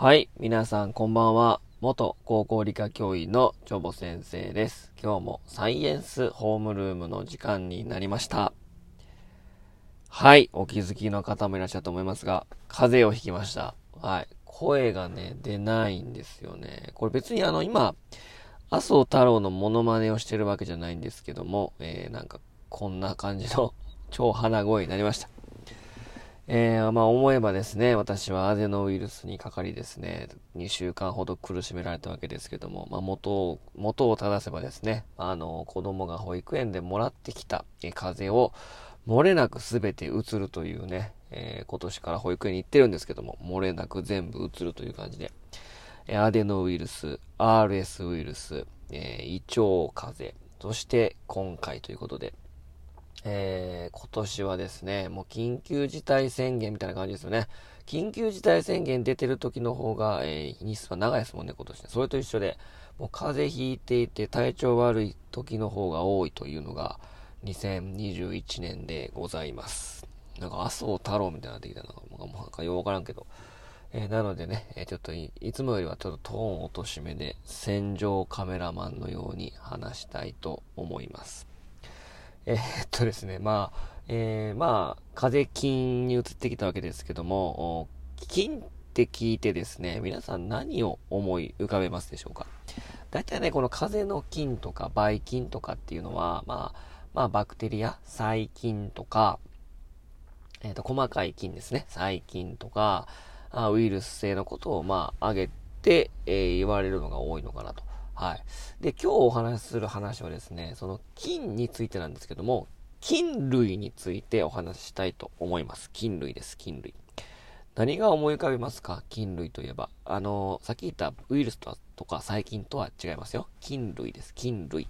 はい、皆さんこんばんは。元高校理科教員のチョボ先生です。今日もサイエンスホームルームの時間になりました。はい、お気づきの方もいらっしゃると思いますが、風邪をひきました。はい、声がね、出ないんですよね。これ別にあの、今、麻生太郎のモノマネをしてるわけじゃないんですけども、えー、なんか、こんな感じの超鼻声になりました。えー、まあ思えばですね、私はアデノウイルスにかかりですね、2週間ほど苦しめられたわけですけども、まあ元を、元を正せばですね、あの、子供が保育園でもらってきた、え風邪を漏れなく全て移るというね、えー、今年から保育園に行ってるんですけども、漏れなく全部移るという感じで、えアデノウイルス、RS ウイルス、えー、胃腸風邪、そして今回ということで、えー、今年はですね、もう緊急事態宣言みたいな感じですよね。緊急事態宣言出てる時の方が、えー、日数は長いですもんね、今年。それと一緒で、もう風邪ひいていて体調悪い時の方が多いというのが、2021年でございます。なんか麻生太郎みたいになってきたのが、もうなんかよくわからんけど。えー、なのでね、えー、ちょっといいつもよりはちょっとトーン落としめで、戦場カメラマンのように話したいと思います。えー、っとですね、まあ、えー、まあ、風邪菌に移ってきたわけですけども、菌って聞いてですね、皆さん何を思い浮かべますでしょうか？大体ね、この風邪の菌とか、ばい菌とかっていうのは、まあ、まあ、バクテリア、細菌とか、えっ、と、細かい菌ですね。細菌とか、あウイルス性のことを、まあ、挙げて、えー、言われるのが多いのかなと。はい。で、今日お話しする話はですね、その菌についてなんですけども、菌類についてお話ししたいと思います。菌類です、菌類。何が思い浮かべますか？菌類といえば。あの、さっき言ったウイルスととか細菌とは違いますよ。菌類です、菌類。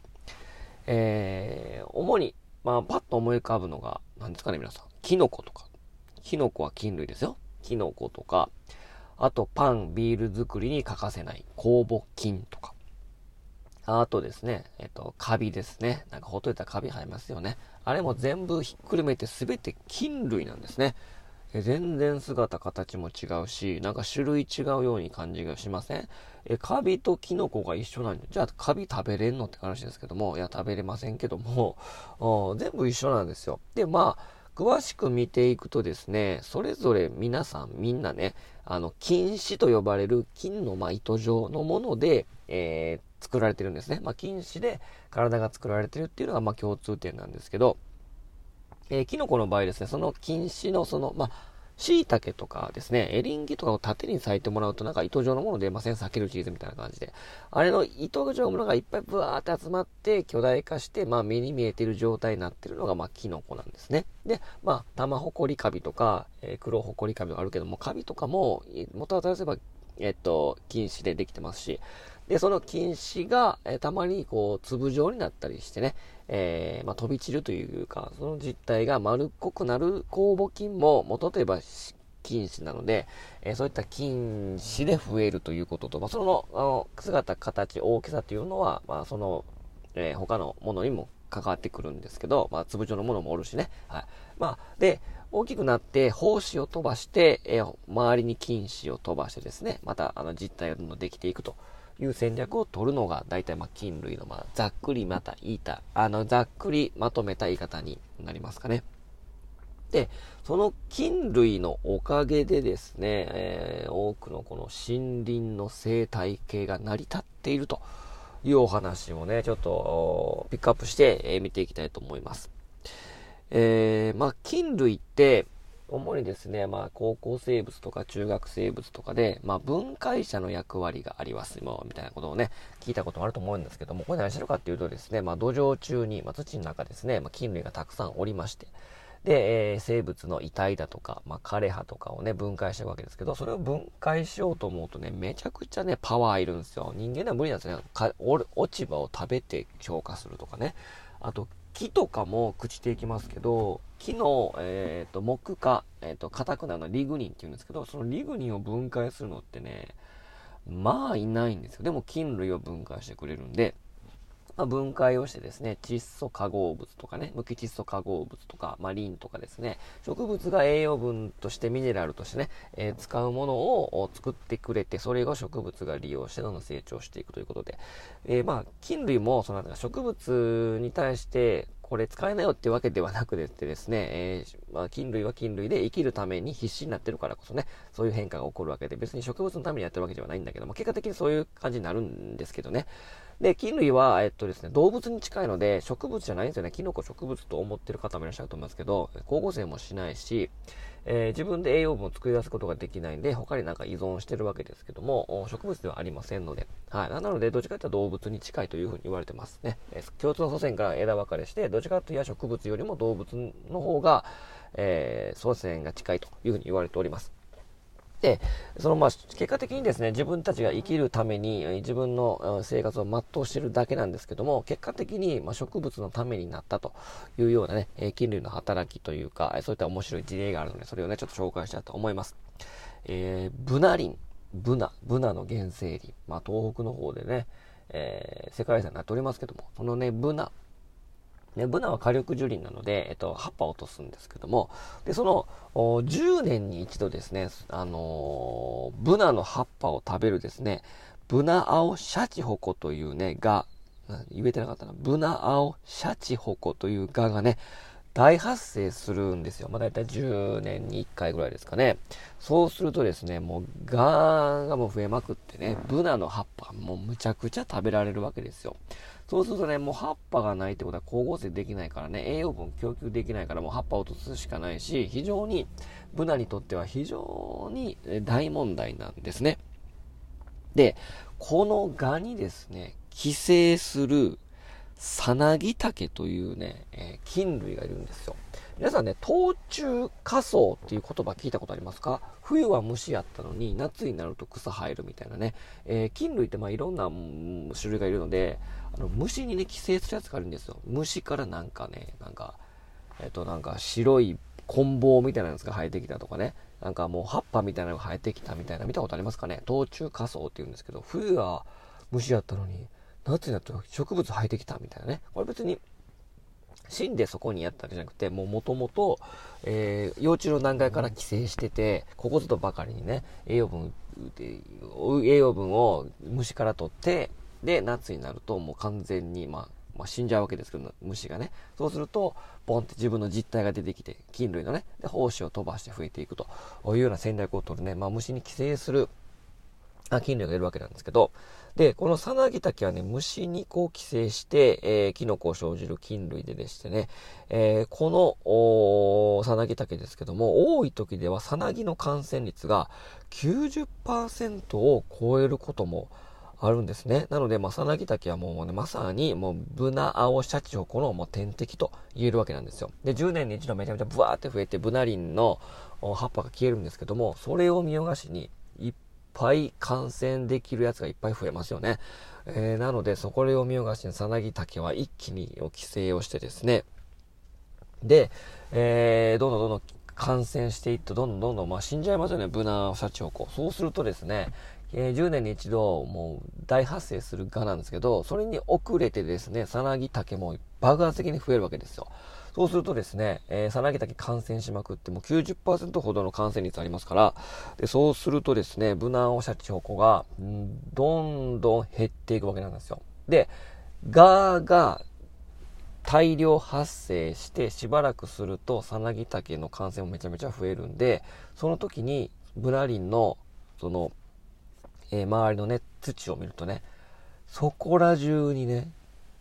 えー、主に、まあ、パッと思い浮かぶのが、何ですかね、皆さん。キノコとか。キノコは菌類ですよ。キノコとか、あとパン、ビール作りに欠かせない酵母菌とか。あとですね、えっと、カビですね。なんかほっといたらカビ生えますよね。あれも全部ひっくるめて全て菌類なんですね。え全然姿形も違うし、なんか種類違うように感じがしません？え、カビとキノコが一緒なんで、じゃあカビ食べれんのって話ですけども、いや食べれませんけども、全部一緒なんですよ。で、まあ、詳しく見ていくとですね、それぞれ皆さんみんなね、あの、菌糸と呼ばれる菌のま糸状のもので、えー、作られてるんですね。まあ、菌糸で体が作られてるっていうのがまあ共通点なんですけど、えー、キノコの場合ですね、その菌糸のその、まあ、椎茸とかですね、エリンギとかを縦に裂いてもらうとなんか糸状のもの出ません避けるチーズみたいな感じで。あれの糸状のものがいっぱいブワーって集まって巨大化して、まあ目に見えてる状態になってるのがまあキノコなんですね。で、まあ玉ホコリカビとか、えー、黒ホコリカビがあるけども、カビとかも元は正せば、えっと、菌糸でできてますし、で、その菌糸が、え、たまにこう粒状になったりしてね、えー、まあ、飛び散るというか、その実態が丸っこくなる酵母菌も、元といえば菌糸なので、えー、そういった菌糸で増えるということと、まあ、そのあの姿、形、大きさというのは、まあ、その、えー、他のものにも関わってくるんですけど、まあ、粒状のものもおるしね。はい。まあ、で、大きくなって胞子を飛ばして、えー、周りに菌糸を飛ばしてですね、またあの実体がどんどんできていくと。いう戦略を取るのが大体まあ菌類のまあざっくりまた言いた、あのざっくりまとめた言い方になりますかね。で、その菌類のおかげでですね、えー、多くのこの森林の生態系が成り立っているというお話をね、ちょっとピックアップして、え、見ていきたいと思います。えー、まあ菌類って、主にですね、まあ、高校生物とか中学生物とかで、まあ、分解者の役割がありますよ、みたいなことをね、聞いたこともあると思うんですけども、これ何してるかっていうとですね、まあ、土壌中に、まあ、土の中ですね、まあ、菌類がたくさんおりまして、で、えー、生物の遺体だとか、まあ、枯葉とかをね、分解してるわけですけど、それを分解しようと思うとね、めちゃくちゃね、パワーいるんですよ。人間では無理なんですね。落ち葉を食べて消化するとかね。あと、木とかも朽ちていきますけど、木の、え、ー、と、木か、えっ、ー、と、硬くなるのはリグニンっていうんですけど、そのリグニンを分解するのってね、まあいないんですよ。でも菌類を分解してくれるんで、まあ、分解をしてですね、窒素化合物とかね、無機窒素化合物とか、まあ、リンとかですね、植物が栄養分としてミネラルとしてね、えー、使うものを作ってくれて、それを植物が利用してどんどん成長していくということで、えー、まあ、菌類も、その植物に対して、これ使えないよってわけではなくてですね、えー、まあ、菌類は菌類で生きるために必死になってるからこそね、そういう変化が起こるわけで、別に植物のためにやってるわけではないんだけども、結果的にそういう感じになるんですけどね。で、菌類は、えっとですね、動物に近いので、植物じゃないんですよね。キノコ植物と思ってる方もいらっしゃると思いますけど、光合成もしないし、えー、自分で栄養分を作り出すことができないんで、他になんか依存してるわけですけども、植物ではありませんので、はい。なので、どっちかというと動物に近いというふうに言われてますね。えー、共通の祖先から枝分かれして、どっちかというと植物よりも動物の方が、えー、祖先が近いというふうに言われております。で、そのまあ、結果的にですね、自分たちが生きるために自分の生活を全うしてるだけなんですけども、結果的にま植物のためになったというようなね、菌類の働きというか、そういった面白い事例があるので、それをね、ちょっと紹介したいと思います。えー、ブナリン、ブナ、ブナの原生林、まあ、東北の方でね、えー、世界遺産になっておりますけども、そのね、ブナ、ね、ブナは火力樹林なので、えっと、葉っぱを落とすんですけども、で、その、10年に一度ですね、あのー、ブナの葉っぱを食べるですね、ブナアオシャチホコというね、が、言えてなかったな、ブナアオシャチホコというガがね、大発生するんですよ。まあ、大体10年に1回ぐらいですかね。そうするとですね、もうガーンがもう増えまくってね、ブナの葉っぱもうむちゃくちゃ食べられるわけですよ。そうするとね、もう葉っぱがないってことは光合成できないからね、栄養分供給できないからもう葉っぱを落とすしかないし、非常に、ブナにとっては非常に大問題なんですね。で、この蛾にですね、寄生するサナギタケというね、えー、菌類がいるんですよ。皆さんね、冬虫夏草っていう言葉聞いたことありますか？冬は虫やったのに、夏になると草生えるみたいなね。えー、菌類ってまあいろんな種類がいるので、あの虫にね、寄生するやつがあるんですよ。虫からなんかね、なんか、えっ、ー、となんか白い棍棒みたいなやつが生えてきたとかね。なんかもう葉っぱみたいなのが生えてきたみたいな見たことありますかね？冬虫夏草って言うんですけど、冬は虫やったのに、夏になったら植物生えてきたみたいなね。これ別に、死んでそこにやったんじゃなくて、もう元々、えー、幼虫の段階から寄生してて、ここぞとばかりにね、栄養分、栄養分を虫から取って、で、夏になるともう完全に、まあ、まあ、死んじゃうわけですけど、虫がね。そうすると、ボンって自分の実体が出てきて、菌類のね、で、胞子を飛ばして増えていくというような戦略を取るね、まあ、虫に寄生する、あ菌類がいるわけなんですけど、で、このサナギタケはね、虫にこう寄生して、えー、キノコを生じる菌類ででしてね、えー、この、サナギタケですけども、多い時ではサナギの感染率が90%を超えることもあるんですね。なので、まあ、サナギタケはもうね、まさに、もう、ブナアオシャチホコのもう天敵と言えるわけなんですよ。で、10年に一度めちゃめちゃブワーって増えて、ブナリンの葉っぱが消えるんですけども、それを見逃しに、ぱい感染できるやつがいっぱい増えますよね。えー、なので、そこを見逃しにサナギタケは一気に規制をしてですね、で、えー、どんどんどんどん感染していって、どんどんどんどん、まあ、死んじゃいますよね、ブナシャチホコ。そうするとですね、えー、10年に一度、もう大発生する蛾なんですけど、それに遅れてですね、サナギタケも爆発的に増えるわけですよ。そうするとですね、えー、さなぎだけ感染しまくっても90%ほどの感染率ありますから、でそうするとですね、ブナンオシャチホコが、どんどん減っていくわけなんですよ。で、ガーが大量発生してしばらくすると、サナギタケの感染もめちゃめちゃ増えるんで、その時にブナリンの、その、えー、周りのね、土を見るとね、そこら中にね、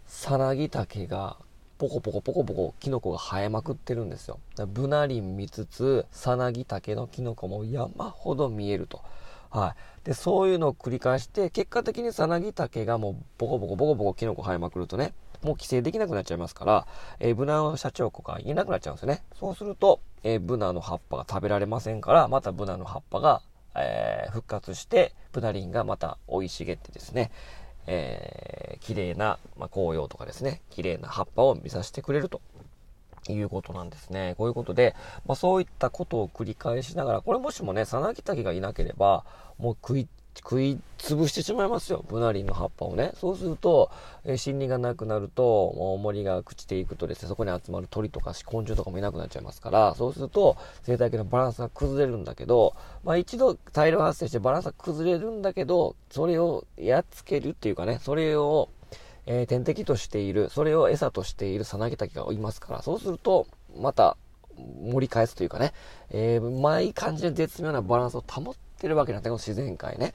サナギタケがポコポコポコポコキノコが生えまくってるんですよ。ブナリン見つつ、サナギタケのキノコも山ほど見えると。はい。で、そういうのを繰り返して、結果的にサナギタケがもうボコボコボコボコキノコ生えまくるとね、もう規制できなくなっちゃいますから、えー、ブナの社長子がいなくなっちゃうんですよね。そうすると、えー、ブナの葉っぱが食べられませんから、またブナの葉っぱが、えー、復活して、ブナリンがまた生い茂ってですね、えー、綺麗な、まあ、紅葉とかですね、綺麗な葉っぱを見させてくれるということなんですね。こういうことで、まあ、そういったことを繰り返しながら、これもしもね、さなぎたけがいなければ、もう食い食い潰してしまいますよ。ブナリンの葉っぱをね。そうすると、えー、森林がなくなると、もう森が朽ちていくとですね、そこに集まる鳥とか昆虫とかもいなくなっちゃいますから、そうすると生態系のバランスが崩れるんだけど、まあ一度大量発生してバランスが崩れるんだけど、それをやっつけるっていうかね、それを、えー、天敵としている、それを餌としているサナギタケがいますから、そうすると、また盛り返すというかね、えー、まあいい感じで絶妙なバランスを保ってるわけなんだこの自然界ね。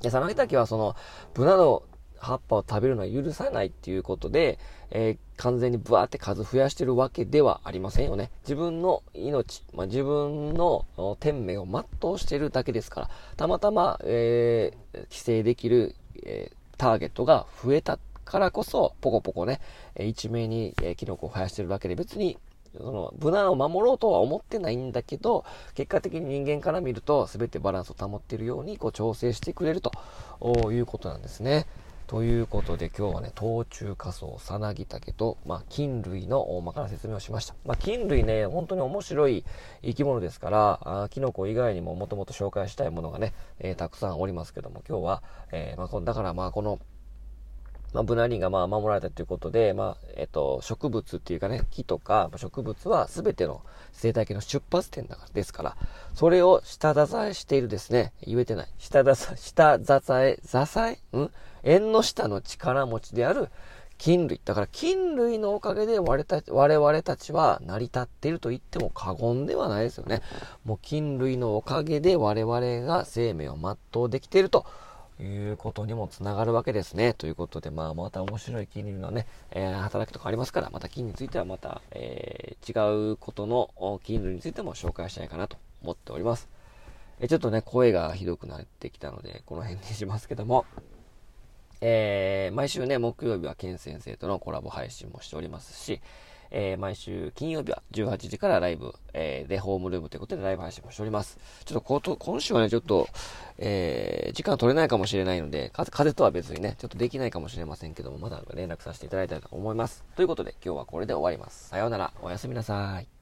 で、サナギタケはその、ブナの葉っぱを食べるのは許さないっていうことで、えー、完全にブワーって数増やしてるわけではありませんよね。自分の命、まあ、自分の天命を全うしてるだけですから、たまたま、えー、規制できる、えー、ターゲットが増えたからこそ、ポコポコね、一面に、え、キノコを生やしてるだけで別にその、無難を守ろうとは思ってないんだけど、結果的に人間から見ると、全てバランスを保っているように、こう、調整してくれるということなんですね。ということで今日はね、冬虫夏草、さなぎたけと、まあ、菌類の大まかな説明をしました。まあ、菌類ね、本当に面白い生き物ですから、あキノコ以外にももともと紹介したいものがね、えー、たくさんおりますけども、今日は、えー、まあ、だからまあ、この、まあ、ブナリンがまあ守られたということで、まあ、えっと、植物っていうかね、木とか植物は全ての生態系の出発点ですから、それを下支えしているですね、言えてない。下支え、下支え、支えん？縁の下の力持ちである菌類。だから菌類のおかげで我々たちは成り立っていると言っても過言ではないですよね。もう菌類のおかげで我々が生命を全うできていると。いうことにもつながるわけですね。ということで、まあ、また面白い金利のね、えー、働きとかありますから、また金についてはまた、えー、違うことの金利についても紹介したいかなと思っております。えちょっとね、声がひどくなってきたので、この辺にしますけども、えー、毎週ね、木曜日はケン先生とのコラボ配信もしておりますし、えー、毎週金曜日は18時からライブ、えー、で、ホームルームということでライブ配信もしております。ちょっとこと、今週はね、ちょっと、えー、時間取れないかもしれないので、風とは別にね、ちょっとできないかもしれませんけども、まだ連絡させていただいたいと思います。ということで、今日はこれで終わります。さようなら、おやすみなさい。